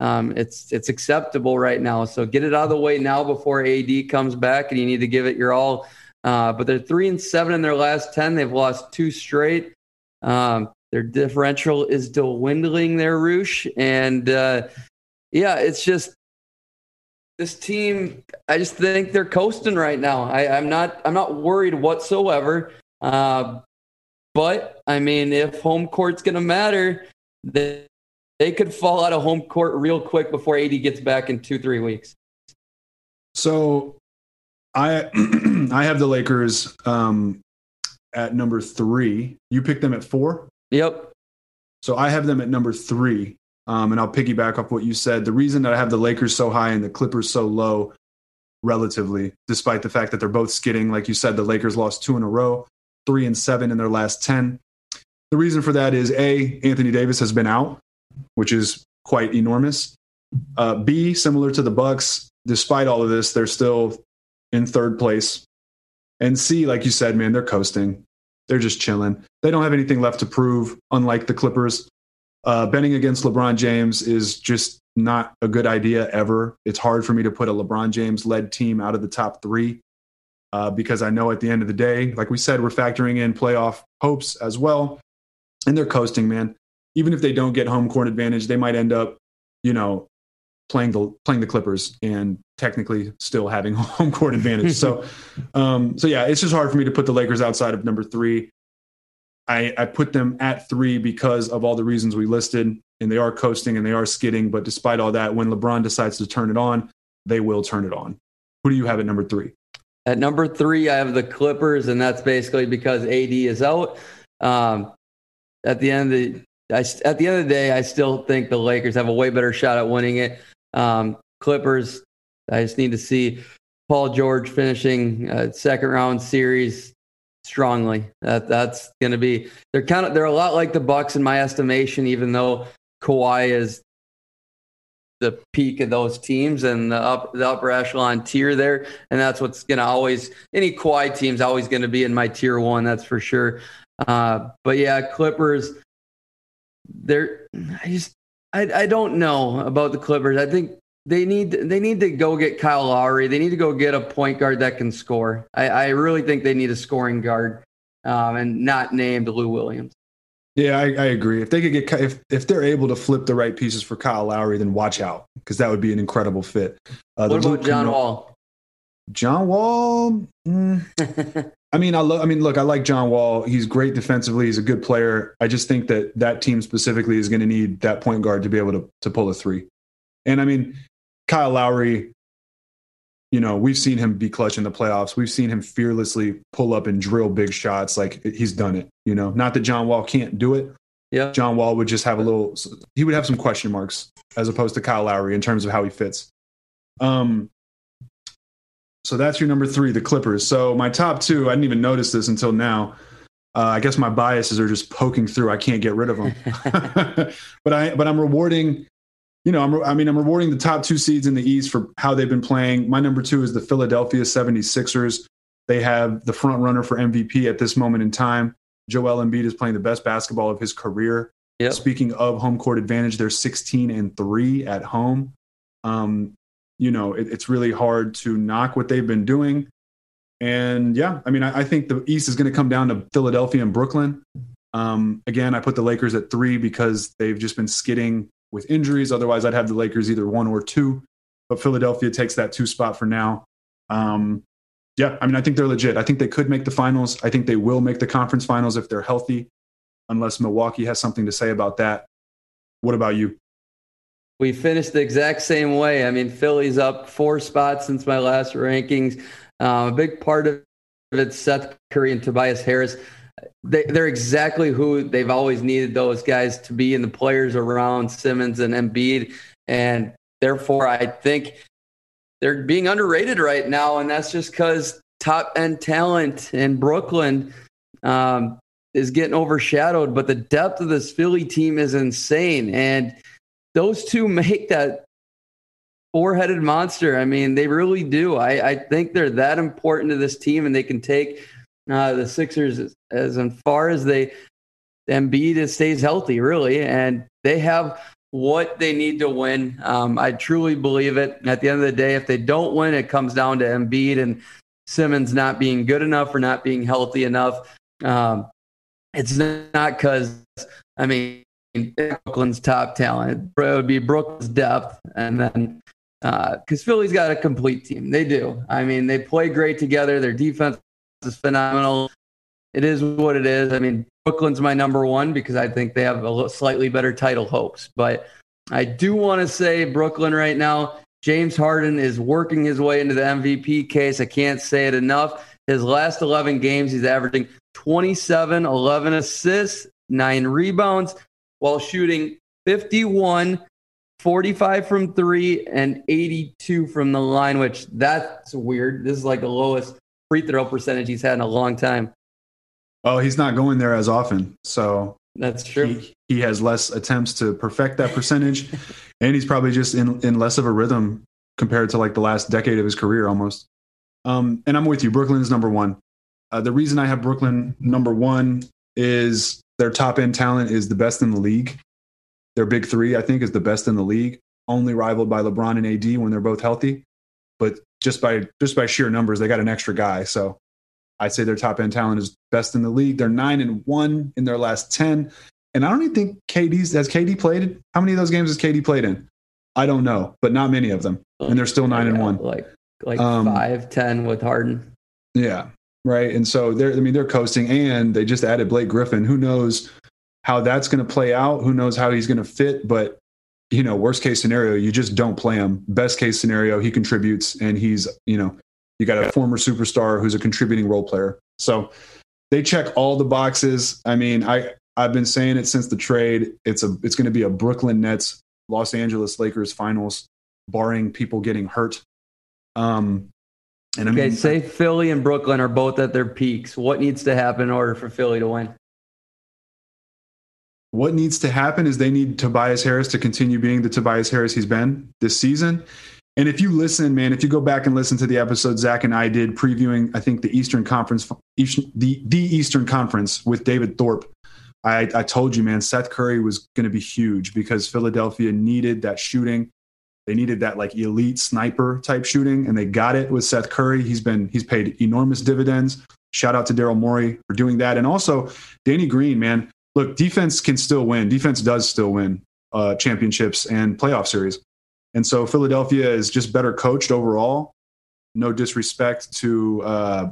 um, it's it's acceptable right now. So get it out of the way now before AD comes back, and you need to give it your all. Uh, but they're three and seven in their last ten. They've lost two straight. Um, their differential is dwindling there, Roosh, and uh, yeah, it's just this team. I just think they're coasting right now. I, am not I'm not worried whatsoever. Uh, but I mean, if home court's going to matter, they, they could fall out of home court real quick before AD gets back in two, three weeks. So I I have the Lakers um, at number three. You picked them at four. Yep. So I have them at number three. Um, and I'll piggyback off what you said. The reason that I have the Lakers so high and the Clippers so low, relatively, despite the fact that they're both skidding, like you said, the Lakers lost two in a row, three and seven in their last 10. The reason for that is A, Anthony Davis has been out, which is quite enormous. Uh, B, similar to the Bucks, despite all of this, they're still in third place. And C, like you said, man, they're coasting. They're just chilling. They don't have anything left to prove, unlike the Clippers. Uh, betting against LeBron James is just not a good idea ever. It's hard for me to put a LeBron James led team out of the top three uh, because I know at the end of the day, like we said, we're factoring in playoff hopes as well. And they're coasting, man. Even if they don't get home court advantage, they might end up, you know, playing the playing the Clippers and technically still having home court advantage. so, um, so yeah, it's just hard for me to put the Lakers outside of number three. I, I put them at three because of all the reasons we listed, and they are coasting and they are skidding. But despite all that, when LeBron decides to turn it on, they will turn it on. Who do you have at number three? At number three, I have the Clippers, and that's basically because AD is out. Um, at the end of the I, at the end of the day, I still think the Lakers have a way better shot at winning it. Um, Clippers, I just need to see Paul George finishing second round series strongly. That that's going to be they're kind of they're a lot like the Bucks in my estimation, even though Kawhi is the peak of those teams and the, up, the upper echelon tier there, and that's what's going to always any Kawhi team's always going to be in my tier one. That's for sure. Uh, but yeah, Clippers. They're I just I I don't know about the Clippers. I think they need they need to go get Kyle Lowry. They need to go get a point guard that can score. I, I really think they need a scoring guard, um, and not named Lou Williams. Yeah, I, I, agree. If they could get if if they're able to flip the right pieces for Kyle Lowry, then watch out because that would be an incredible fit. Uh, what about John Wall? John Wall. Mm, I mean, I love. I mean, look, I like John Wall. He's great defensively. He's a good player. I just think that that team specifically is going to need that point guard to be able to to pull a three. And I mean, Kyle Lowry, you know, we've seen him be clutch in the playoffs. We've seen him fearlessly pull up and drill big shots. Like he's done it, you know, not that John Wall can't do it. Yeah. John Wall would just have a little, he would have some question marks as opposed to Kyle Lowry in terms of how he fits. Um, so that's your number three, the Clippers. So my top two, I didn't even notice this until now. Uh, I guess my biases are just poking through. I can't get rid of them. but I, but I'm rewarding you know, I'm, I mean, I'm rewarding the top two seeds in the East for how they've been playing. My number two is the Philadelphia 76ers. They have the front runner for MVP at this moment in time. Joel Embiid is playing the best basketball of his career. Yep. Speaking of home court advantage, they're 16 and three at home. Um, you know, it, it's really hard to knock what they've been doing. And yeah, I mean, I, I think the East is going to come down to Philadelphia and Brooklyn. Um, again, I put the Lakers at three because they've just been skidding with injuries. Otherwise, I'd have the Lakers either one or two. But Philadelphia takes that two spot for now. Um, yeah, I mean, I think they're legit. I think they could make the finals. I think they will make the conference finals if they're healthy, unless Milwaukee has something to say about that. What about you? We finished the exact same way. I mean, Philly's up four spots since my last rankings. Uh, a big part of it's Seth Curry and Tobias Harris they, they're exactly who they've always needed those guys to be, and the players around Simmons and Embiid, and therefore I think they're being underrated right now, and that's just because top end talent in Brooklyn um, is getting overshadowed. But the depth of this Philly team is insane, and those two make that four-headed monster. I mean, they really do. I, I think they're that important to this team, and they can take uh, the Sixers as, as far as they Embiid stays healthy, really, and they have what they need to win. Um, I truly believe it. At the end of the day, if they don't win, it comes down to Embiid and Simmons not being good enough or not being healthy enough. Um, it's not because I mean Brooklyn's top talent. It would be Brooklyn's depth, and then because uh, Philly's got a complete team. They do. I mean, they play great together. Their defense is phenomenal. It is what it is. I mean, Brooklyn's my number one because I think they have a slightly better title hopes. But I do want to say Brooklyn right now, James Harden is working his way into the MVP case. I can't say it enough. His last 11 games, he's averaging 27, 11 assists, nine rebounds, while shooting 51, 45 from three, and 82 from the line, which that's weird. This is like the lowest free throw percentage he's had in a long time. Oh, he's not going there as often. So that's true. He, he has less attempts to perfect that percentage, and he's probably just in, in less of a rhythm compared to like the last decade of his career almost. Um, and I'm with you. Brooklyn is number one. Uh, the reason I have Brooklyn number one is their top end talent is the best in the league. Their big three, I think, is the best in the league, only rivaled by LeBron and AD when they're both healthy. But just by just by sheer numbers, they got an extra guy. So I'd say their top end talent is best in the league. They're nine and one in their last ten, and I don't even think KD's has KD played. in How many of those games has KD played in? I don't know, but not many of them, and they're still nine yeah, and one. Like like um, five ten with Harden. Yeah, right. And so they're I mean they're coasting, and they just added Blake Griffin. Who knows how that's going to play out? Who knows how he's going to fit? But you know, worst case scenario, you just don't play him. Best case scenario, he contributes, and he's you know you got a former superstar who's a contributing role player. So they check all the boxes. I mean, I I've been saying it since the trade. It's a it's going to be a Brooklyn Nets Los Angeles Lakers finals, barring people getting hurt. Um, and I okay, mean, say Philly and Brooklyn are both at their peaks. What needs to happen in order for Philly to win? What needs to happen is they need Tobias Harris to continue being the Tobias Harris he's been this season. And if you listen, man, if you go back and listen to the episode Zach and I did previewing, I think the Eastern Conference, the the Eastern Conference with David Thorpe, I, I told you, man, Seth Curry was going to be huge because Philadelphia needed that shooting. They needed that like elite sniper type shooting, and they got it with Seth Curry. He's been he's paid enormous dividends. Shout out to Daryl Morey for doing that, and also Danny Green, man. Look, defense can still win. Defense does still win uh, championships and playoff series. And so Philadelphia is just better coached overall. No disrespect to uh,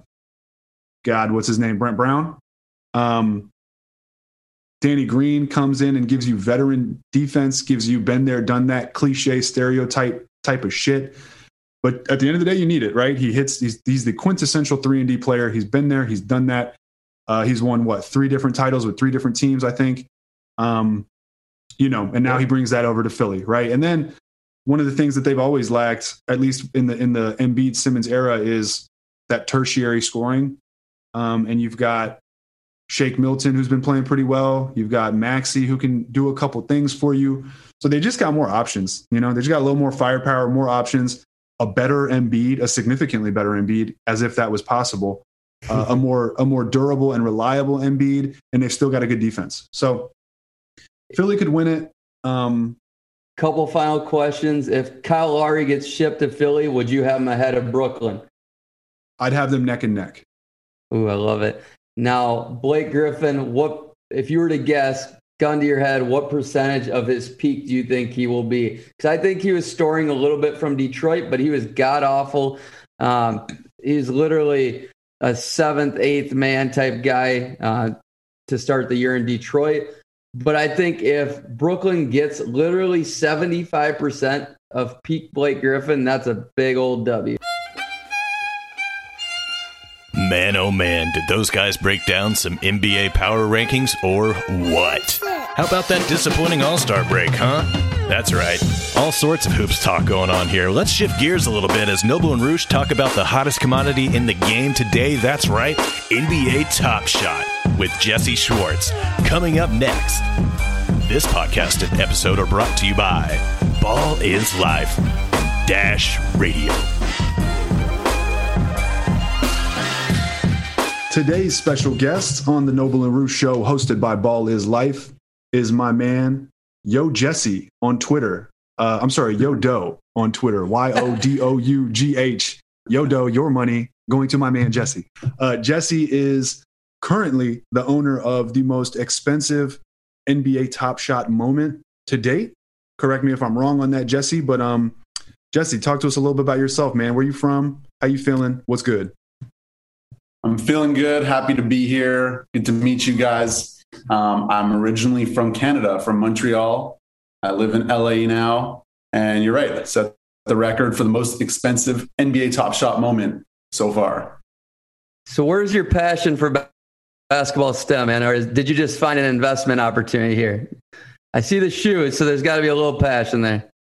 God, what's his name, Brett Brown. Um, Danny Green comes in and gives you veteran defense, gives you been there, done that cliche stereotype type of shit. But at the end of the day, you need it, right? He hits. He's, he's the quintessential three and D player. He's been there. He's done that. Uh, he's won what three different titles with three different teams, I think. Um, you know, and now he brings that over to Philly, right? And then one of the things that they've always lacked, at least in the in the Embiid Simmons era, is that tertiary scoring. Um, and you've got Shake Milton, who's been playing pretty well. You've got Maxey, who can do a couple things for you. So they just got more options. You know, they just got a little more firepower, more options, a better Embiid, a significantly better Embiid, as if that was possible. Uh, a more a more durable and reliable Embiid, and they've still got a good defense. So Philly could win it. Um, Couple final questions. If Kyle Lowry gets shipped to Philly, would you have him ahead of Brooklyn? I'd have them neck and neck. Ooh, I love it. Now, Blake Griffin, what if you were to guess, gun to your head, what percentage of his peak do you think he will be? Because I think he was storing a little bit from Detroit, but he was god awful. Um, he's literally a seventh, eighth man type guy uh, to start the year in Detroit. But I think if Brooklyn gets literally 75% of peak Blake Griffin, that's a big old W. Man, oh man, did those guys break down some NBA power rankings or what? How about that disappointing All Star break, huh? That's right. All sorts of hoops talk going on here. Let's shift gears a little bit as Noble and Roosh talk about the hottest commodity in the game today. That's right, NBA Top Shot with Jesse Schwartz. Coming up next. This podcast and episode are brought to you by Ball is Life Dash Radio. Today's special guest on the Noble and Roosh show, hosted by Ball is Life, is my man Yo Jesse on Twitter. Uh, I'm sorry, Yo Dough on Twitter. Y O D O U G H. Yo Dough, your money going to my man Jesse. Uh, Jesse is currently the owner of the most expensive NBA Top Shot moment to date. Correct me if I'm wrong on that, Jesse. But um, Jesse, talk to us a little bit about yourself, man. Where you from? How you feeling? What's good? I'm feeling good. Happy to be here. Good to meet you guys. Um, I'm originally from Canada, from Montreal. I live in LA now. And you're right, Seth the record for the most expensive NBA Top Shot moment so far. So, where's your passion for ba- basketball stem, man? Or is, did you just find an investment opportunity here? I see the shoes, so there's got to be a little passion there.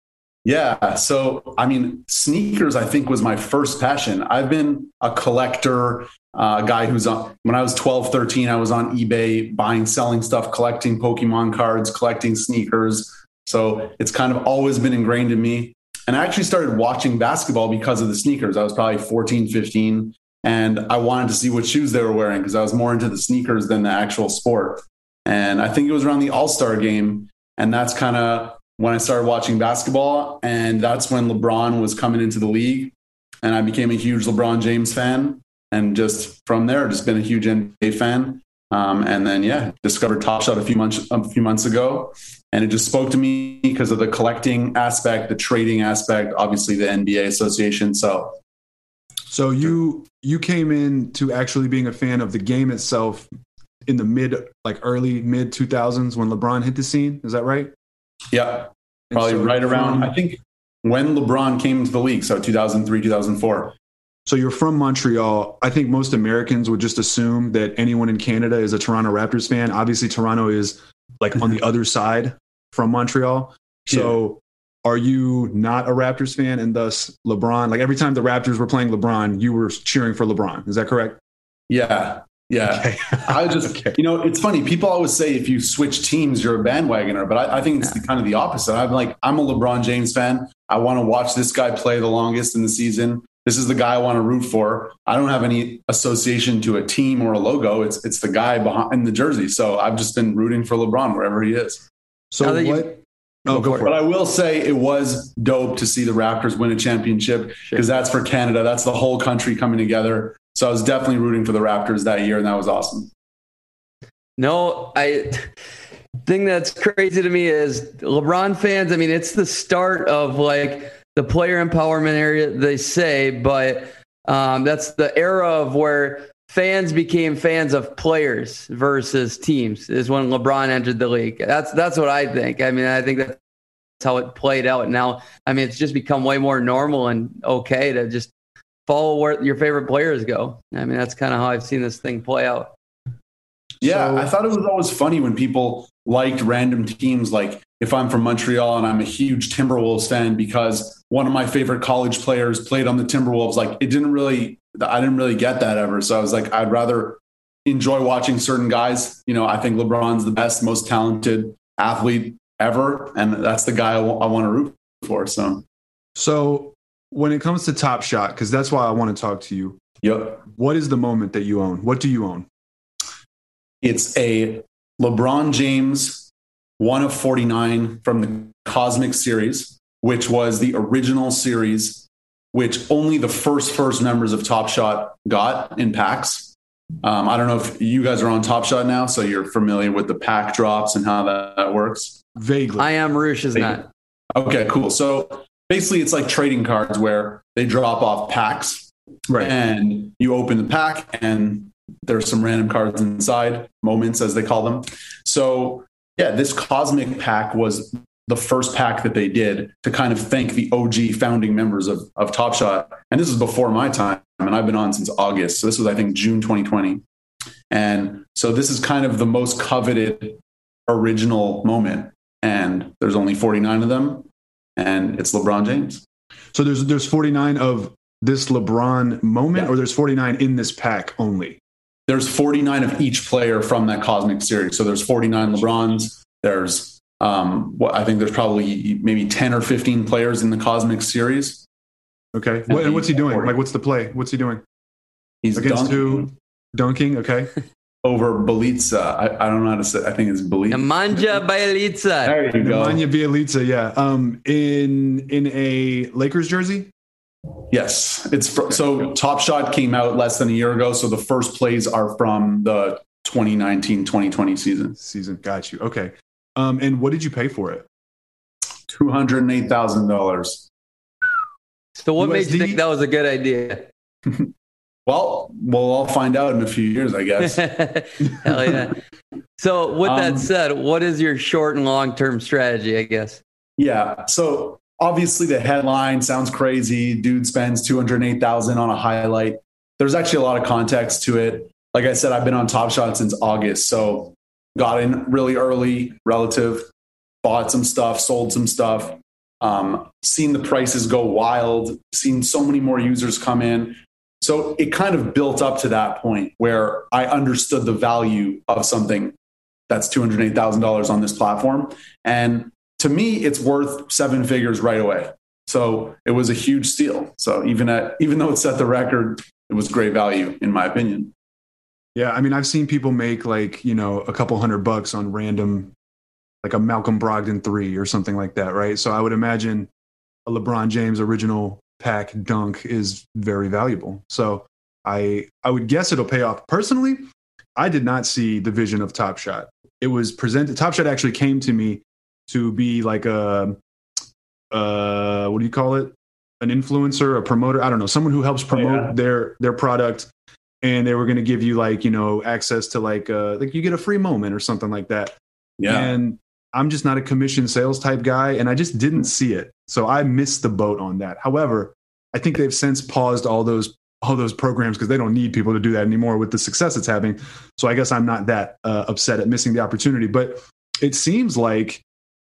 Yeah. So, I mean, sneakers, I think, was my first passion. I've been a collector, uh, guy who's on, when I was 12, 13, I was on eBay buying, selling stuff, collecting Pokemon cards, collecting sneakers. So, it's kind of always been ingrained in me. And I actually started watching basketball because of the sneakers. I was probably 14, 15, and I wanted to see what shoes they were wearing because I was more into the sneakers than the actual sport. And I think it was around the All Star game. And that's kind of when I started watching basketball. And that's when LeBron was coming into the league. And I became a huge LeBron James fan. And just from there, just been a huge NBA fan. Um, and then, yeah, discovered Top Shot a few months a few months ago, and it just spoke to me because of the collecting aspect, the trading aspect, obviously the NBA association. So, so you you came in to actually being a fan of the game itself in the mid, like early mid two thousands when LeBron hit the scene. Is that right? Yeah, probably so right around. I think when LeBron came into the league, so 2003, 2004. So you're from Montreal. I think most Americans would just assume that anyone in Canada is a Toronto Raptors fan. Obviously, Toronto is like on the mm-hmm. other side from Montreal. So yeah. are you not a Raptors fan and thus LeBron? Like every time the Raptors were playing LeBron, you were cheering for LeBron. Is that correct? Yeah. Yeah. Okay. I just, okay. you know, it's funny. People always say if you switch teams, you're a bandwagoner, but I, I think it's yeah. the, kind of the opposite. I'm like, I'm a LeBron James fan. I want to watch this guy play the longest in the season. This is the guy I want to root for. I don't have any association to a team or a logo. It's it's the guy behind in the jersey. So I've just been rooting for LeBron wherever he is. So what? You, oh, go for it. But I will say it was dope to see the Raptors win a championship because that's for Canada. That's the whole country coming together. So I was definitely rooting for the Raptors that year, and that was awesome. No, I thing that's crazy to me is LeBron fans. I mean, it's the start of like the player empowerment area, they say, but um, that's the era of where fans became fans of players versus teams is when LeBron entered the league. That's that's what I think. I mean, I think that's how it played out. Now, I mean, it's just become way more normal and okay to just follow where your favorite players go. I mean, that's kind of how I've seen this thing play out. Yeah, so, I thought it was always funny when people liked random teams. Like if I'm from Montreal and I'm a huge Timberwolves fan because one of my favorite college players played on the Timberwolves, like it didn't really, I didn't really get that ever. So I was like, I'd rather enjoy watching certain guys. You know, I think LeBron's the best, most talented athlete ever, and that's the guy I, w- I want to root for. So, so when it comes to Top Shot, because that's why I want to talk to you. Yep. What is the moment that you own? What do you own? It's a LeBron James one of 49 from the Cosmic Series, which was the original series, which only the first first members of Top Shot got in packs. Um, I don't know if you guys are on Top Shot now, so you're familiar with the pack drops and how that, that works. Vaguely, I am. Roosh is not. Okay, cool. So basically, it's like trading cards where they drop off packs, right? And you open the pack, and there's some random cards inside, moments as they call them. So yeah, this cosmic pack was the first pack that they did to kind of thank the OG founding members of, of Top Shot. And this is before my time, and I've been on since August. So this was, I think, June 2020. And so this is kind of the most coveted original moment. And there's only 49 of them, and it's LeBron James. So there's there's 49 of this LeBron moment, yeah. or there's 49 in this pack only? there's 49 of each player from that cosmic series. So there's 49 LeBrons. There's um, what I think there's probably maybe 10 or 15 players in the cosmic series. Okay. What, and what's he doing? Like, what's the play? What's he doing? He's against dunking. who? Dunking. Okay. Over Bjelica. I, I, don't know how to say. I think it's Bjelica. Nemanja Bjelica. There you go. Nemanja Bjelica. Yeah. Um, in in a Lakers jersey. Yes, it's fr- so Top Shot came out less than a year ago, so the first plays are from the 2019-2020 season. Season, got you. Okay, um, and what did you pay for it? Two hundred and eight thousand dollars. So, what USD? made you think that was a good idea? well, we'll all find out in a few years, I guess. Hell yeah! So, with um, that said, what is your short and long term strategy? I guess. Yeah. So obviously the headline sounds crazy. Dude spends 208,000 on a highlight. There's actually a lot of context to it. Like I said, I've been on Top Shot since August. So got in really early relative, bought some stuff, sold some stuff, um, seen the prices go wild, seen so many more users come in. So it kind of built up to that point where I understood the value of something that's $208,000 on this platform. And to me, it's worth seven figures right away. So it was a huge steal. So even at, even though it set the record, it was great value in my opinion. Yeah, I mean, I've seen people make like you know a couple hundred bucks on random, like a Malcolm Brogdon three or something like that, right? So I would imagine a LeBron James original pack dunk is very valuable. So I I would guess it'll pay off. Personally, I did not see the vision of Top Shot. It was presented. Top Shot actually came to me to be like a uh, what do you call it? An influencer, a promoter. I don't know, someone who helps promote yeah. their their product and they were going to give you like you know access to like uh like you get a free moment or something like that yeah and i'm just not a commission sales type guy and i just didn't see it. So i missed the boat on that. However i think they've since paused all those all those programs because they don't need people to do that anymore with the success it's having. So i guess i'm not that uh, upset at missing the opportunity. But it seems like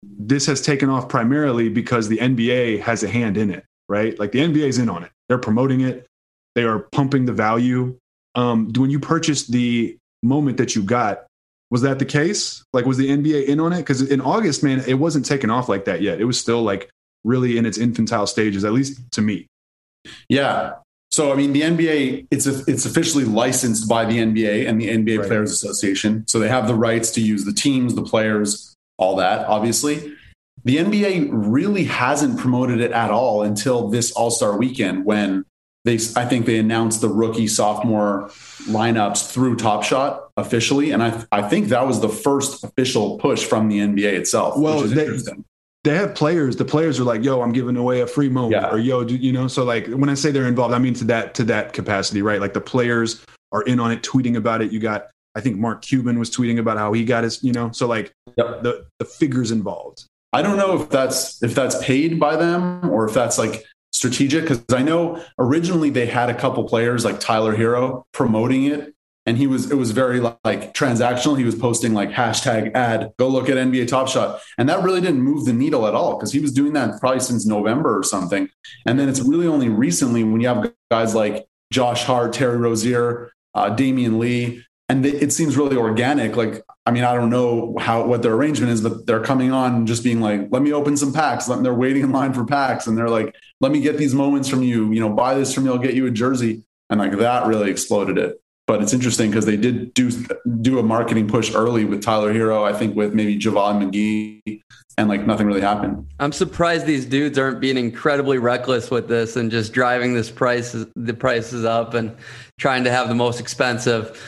this has taken off primarily because the nba has a hand in it right? Like the nba's in on it. They're promoting it. They are pumping the value. Um, when you purchased the moment that you got, was that the case? Like, was the NBA in on it? Because in August, man, it wasn't taken off like that yet. It was still like really in its infantile stages, at least to me. Yeah. So I mean, the NBA it's a, it's officially licensed by the NBA and the NBA right. Players Association. So they have the rights to use the teams, the players, all that. Obviously, the NBA really hasn't promoted it at all until this All Star Weekend when they I think they announced the rookie sophomore lineups through Top Shot officially, and I I think that was the first official push from the NBA itself. Well, they, they have players. The players are like, "Yo, I'm giving away a free moment," yeah. or "Yo, do, you know." So like when I say they're involved, I mean to that to that capacity, right? Like the players are in on it, tweeting about it. You got I think Mark Cuban was tweeting about how he got his, you know. So like yep. the the figures involved. I don't know if that's if that's paid by them or if that's like strategic because I know originally they had a couple players like Tyler Herro promoting it. And he was, it was very like transactional. He was posting like hashtag ad, go look at NBA Top Shot. And that really didn't move the needle at all because he was doing that probably since November or something. And then it's really only recently when you have guys like Josh Hart, Terry Rozier, uh, Damion Lee, and it seems really organic. Like, I mean, I don't know how what their arrangement is, but they're coming on just being like, "Let me open some packs." They're waiting in line for packs, and they're like, "Let me get these moments from you. You know, buy this from me. I'll get you a jersey." And like that really exploded it. But it's interesting because they did do do a marketing push early with Tyler Herro. I think with maybe Javon McGee, and like nothing really happened. I'm surprised these dudes aren't being incredibly reckless with this and just driving this price the prices up and trying to have the most expensive.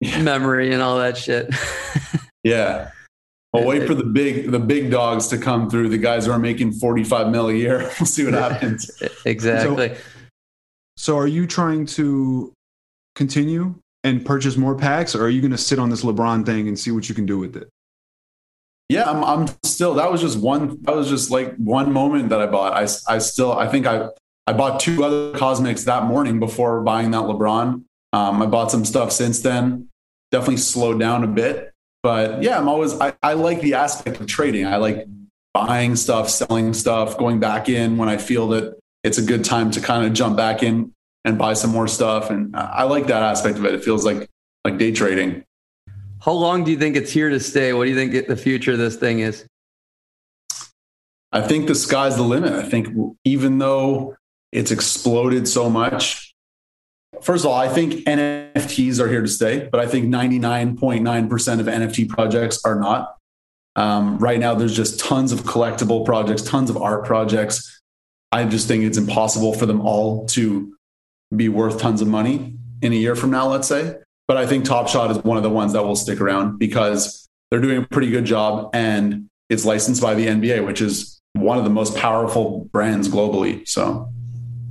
Memory and all that shit. yeah. Well, wait for the big the big dogs to come through. The guys who are making forty five mil a year. We'll see what happens. exactly. So, so, are you trying to continue and purchase more packs, or are you going to sit on this LeBron thing and see what you can do with it? Yeah, I'm, I'm still. That was just one. That was just like one moment that I bought. I I still. I think I I bought two other cosmics that morning before buying that LeBron. Um, I bought some stuff since then. Definitely slowed down a bit, but yeah, I'm always I, I like the aspect of trading. I like buying stuff, selling stuff, going back in when I feel that it's a good time to kind of jump back in and buy some more stuff. And I like that aspect of it. It feels like like day trading. How long do you think it's here to stay? What do you think the future of this thing is? I think the sky's the limit. I think even though it's exploded so much, First of all, I think NFTs are here to stay, but I think 99.9% of NFT projects are not. Um, right now, there's just tons of collectible projects, tons of art projects. I just think it's impossible for them all to be worth tons of money in a year from now, let's say. But I think Top Shot is one of the ones that will stick around because they're doing a pretty good job and it's licensed by the NBA, which is one of the most powerful brands globally. So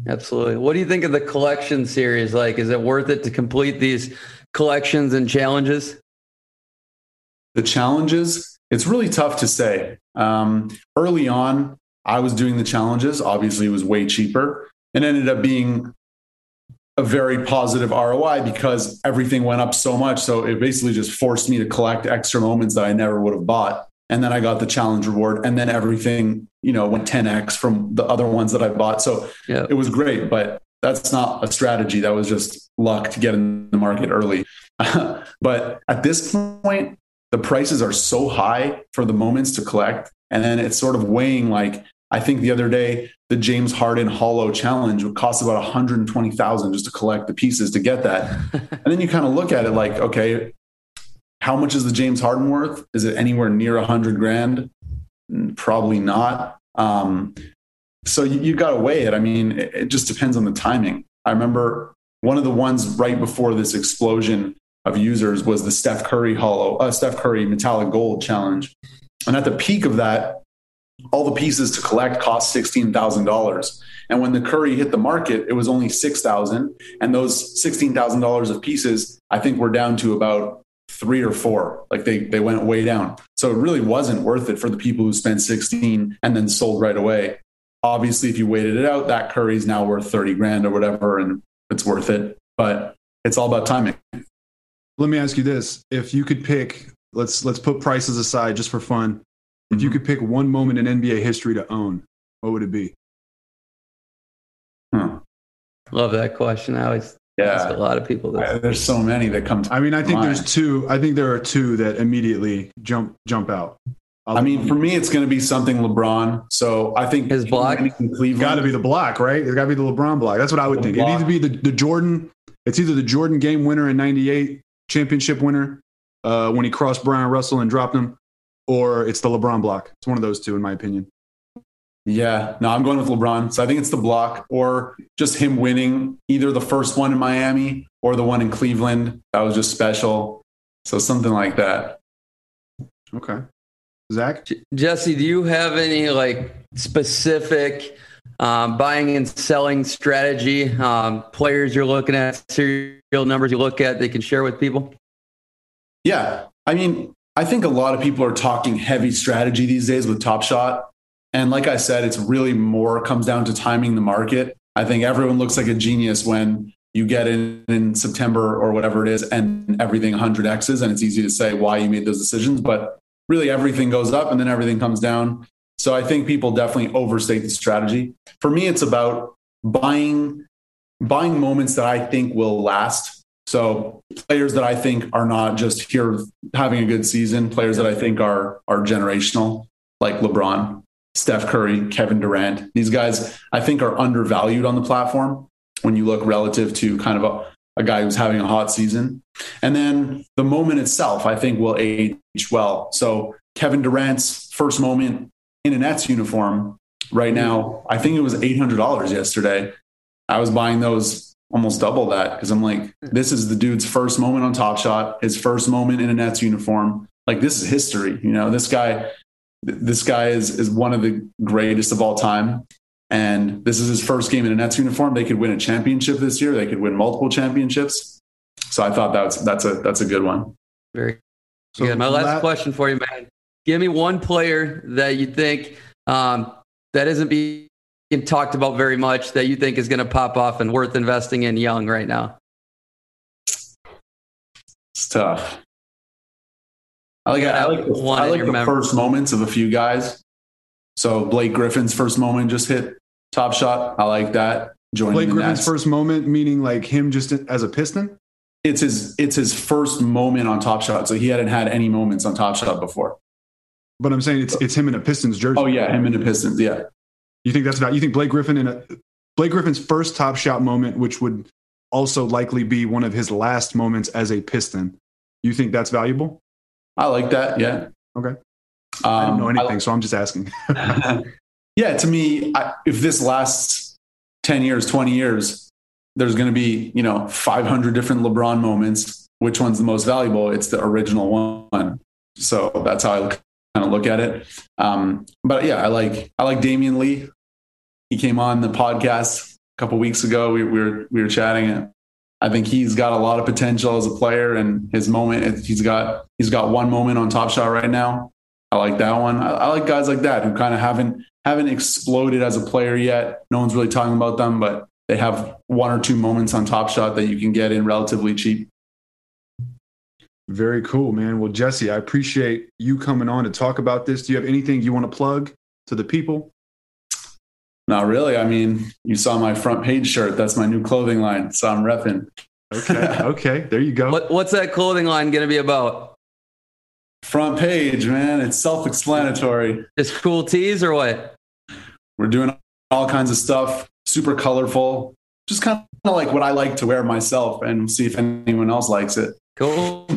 Absolutely. What do you think of the collection series? Like, is it worth it to complete these collections and challenges? The challenges, it's really tough to say. Um, early on, I was doing the challenges. Obviously, it was way cheaper and ended up being a very positive ROI because everything went up so much. So it basically just forced me to collect extra moments that I never would have bought. And then I got the challenge reward, and then everything, you know, went 10x from the other ones that I bought. So yeah. it was great, but that's not a strategy. That was just luck to get in the market early. but at this point, the prices are so high for the moments to collect. And then it's sort of weighing like, I think the other day, the James Harden Holo Challenge would cost about 120,000 just to collect the pieces to get that. and then you kind of look at it like, okay, how much is the James Harden worth? Is it anywhere near a 100 grand? Probably not. Um, so you, you got to weigh it. I mean, it, it just depends on the timing. I remember one of the ones right before this explosion of users was the Steph Curry Holo, uh, Steph Curry Metallic Gold Challenge. And at the peak of that, all the pieces to collect cost $16,000. And when the Curry hit the market, it was only 6,000. And those $16,000 of pieces, I think were down to about three or four. Like they, they went way down. So it really wasn't worth it for the people who spent 16 and then sold right away. Obviously, if you waited it out, that Curry's now worth 30 grand or whatever, and it's worth it. But it's all about timing. Let me ask you this. If you could pick, let's let's put prices aside just for fun. If you mm-hmm. could pick one moment in NBA history to own, what would it be? Hmm. Love that question. I always yeah. ask a lot of people. This. There's so many that come. to I mean, I think mind. there's two. I think there are two that immediately jump jump out. I'll, i mean, for me, it's going to be something LeBron. So I think his block got to be the block, right? It's got to be the LeBron block. That's what I would the think. Block. It needs to be the, the Jordan. It's either the Jordan game winner in '98, championship winner, uh, when he crossed Bryon Russell and dropped him, or it's the LeBron block. It's one of those two, in my opinion. Yeah, no, I'm going with LeBron. So I think it's the block or just him winning either the first one in Miami or the one in Cleveland. That was just special. So something like that. Okay. Zach? Jesse, do you have any like specific um, buying and selling strategy, um, players you're looking at, serial numbers you look at, they can share with people? Yeah. I mean, I think a lot of people are talking heavy strategy these days with Top Shot. And like I said, it's really more comes down to timing the market. I think everyone looks like a genius when you get in in September or whatever it is and everything 100x's and it's easy to say why you made those decisions, but really everything goes up and then everything comes down. So I think people definitely overstate the strategy. For me, it's about buying buying moments that I think will last. So players that I think are not just here having a good season, players that I think are are generational, like LeBron. Steph Curry, Kevin Durant. These guys, I think, are undervalued on the platform when you look relative to kind of a, a guy who's having a hot season. And then the moment itself, I think, will age well. So Kevin Durant's first moment in a Nets uniform right now, I think it was $800 yesterday. I was buying those almost double that because I'm like, this is the dude's first moment on Top Shot, his first moment in a Nets uniform. Like this is history. You know, this guy this guy is is one of the greatest of all time. And this is his first game in a Nets uniform. They could win a championship this year. They could win multiple championships. So I thought that's that's a that's a good one. Very so good. My last that, question for you, man. Give me one player that you think um, that isn't being talked about very much that you think is going to pop off and worth investing in young right now. It's tough. I like I like the, I like the first moments of a few guys. So Blake Griffin's first moment just hit top shot. I like that. Joining Blake Griffin's Nets. first moment, meaning like him just as a Piston. It's his it's his first moment on Top Shot. So he hadn't had any moments on Top Shot before. But I'm saying it's it's him in a Pistons jersey. Oh yeah, him in a Pistons. Yeah. You think that's about? You think Blake Griffin in a Blake Griffin's first Top Shot moment, which would also likely be one of his last moments as a Piston. You think that's valuable? I like that. Yeah. Okay. Um, I don't know anything, I, so I'm just asking. yeah, to me, I, if this lasts 10 years, 20 years, there's going to be, you know, 500 different LeBron moments. Which one's the most valuable? It's the original one. So that's how I kind of look at it. Um, but yeah, I like I like Damion Lee. He came on the podcast a couple weeks ago. We, we were we were chatting. I think he's got a lot of potential as a player, and his moment he's got he's got one moment on Top Shot right now. I like that one. I, I like guys like that who kind of haven't haven't exploded as a player yet. No one's really talking about them, but they have one or two moments on Top Shot that you can get in relatively cheap. Very cool, man. Well, Jesse, I appreciate you coming on to talk about this. Do you have anything you want to plug to the people? Not really. I mean, you saw my front page shirt. That's my new clothing line. So I'm repping. Okay. okay. There you go. What, what's that clothing line going to be about? Front page, man. It's self explanatory. Just cool tees or what? We're doing all kinds of stuff, super colorful, just kind of like what I like to wear myself and see if anyone else likes it. Cool.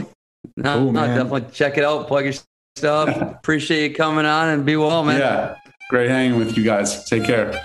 No, Cool, no, man. definitely check it out. Plug your stuff. Appreciate you coming on and be well, man. Yeah. Great hanging with you guys. Take care.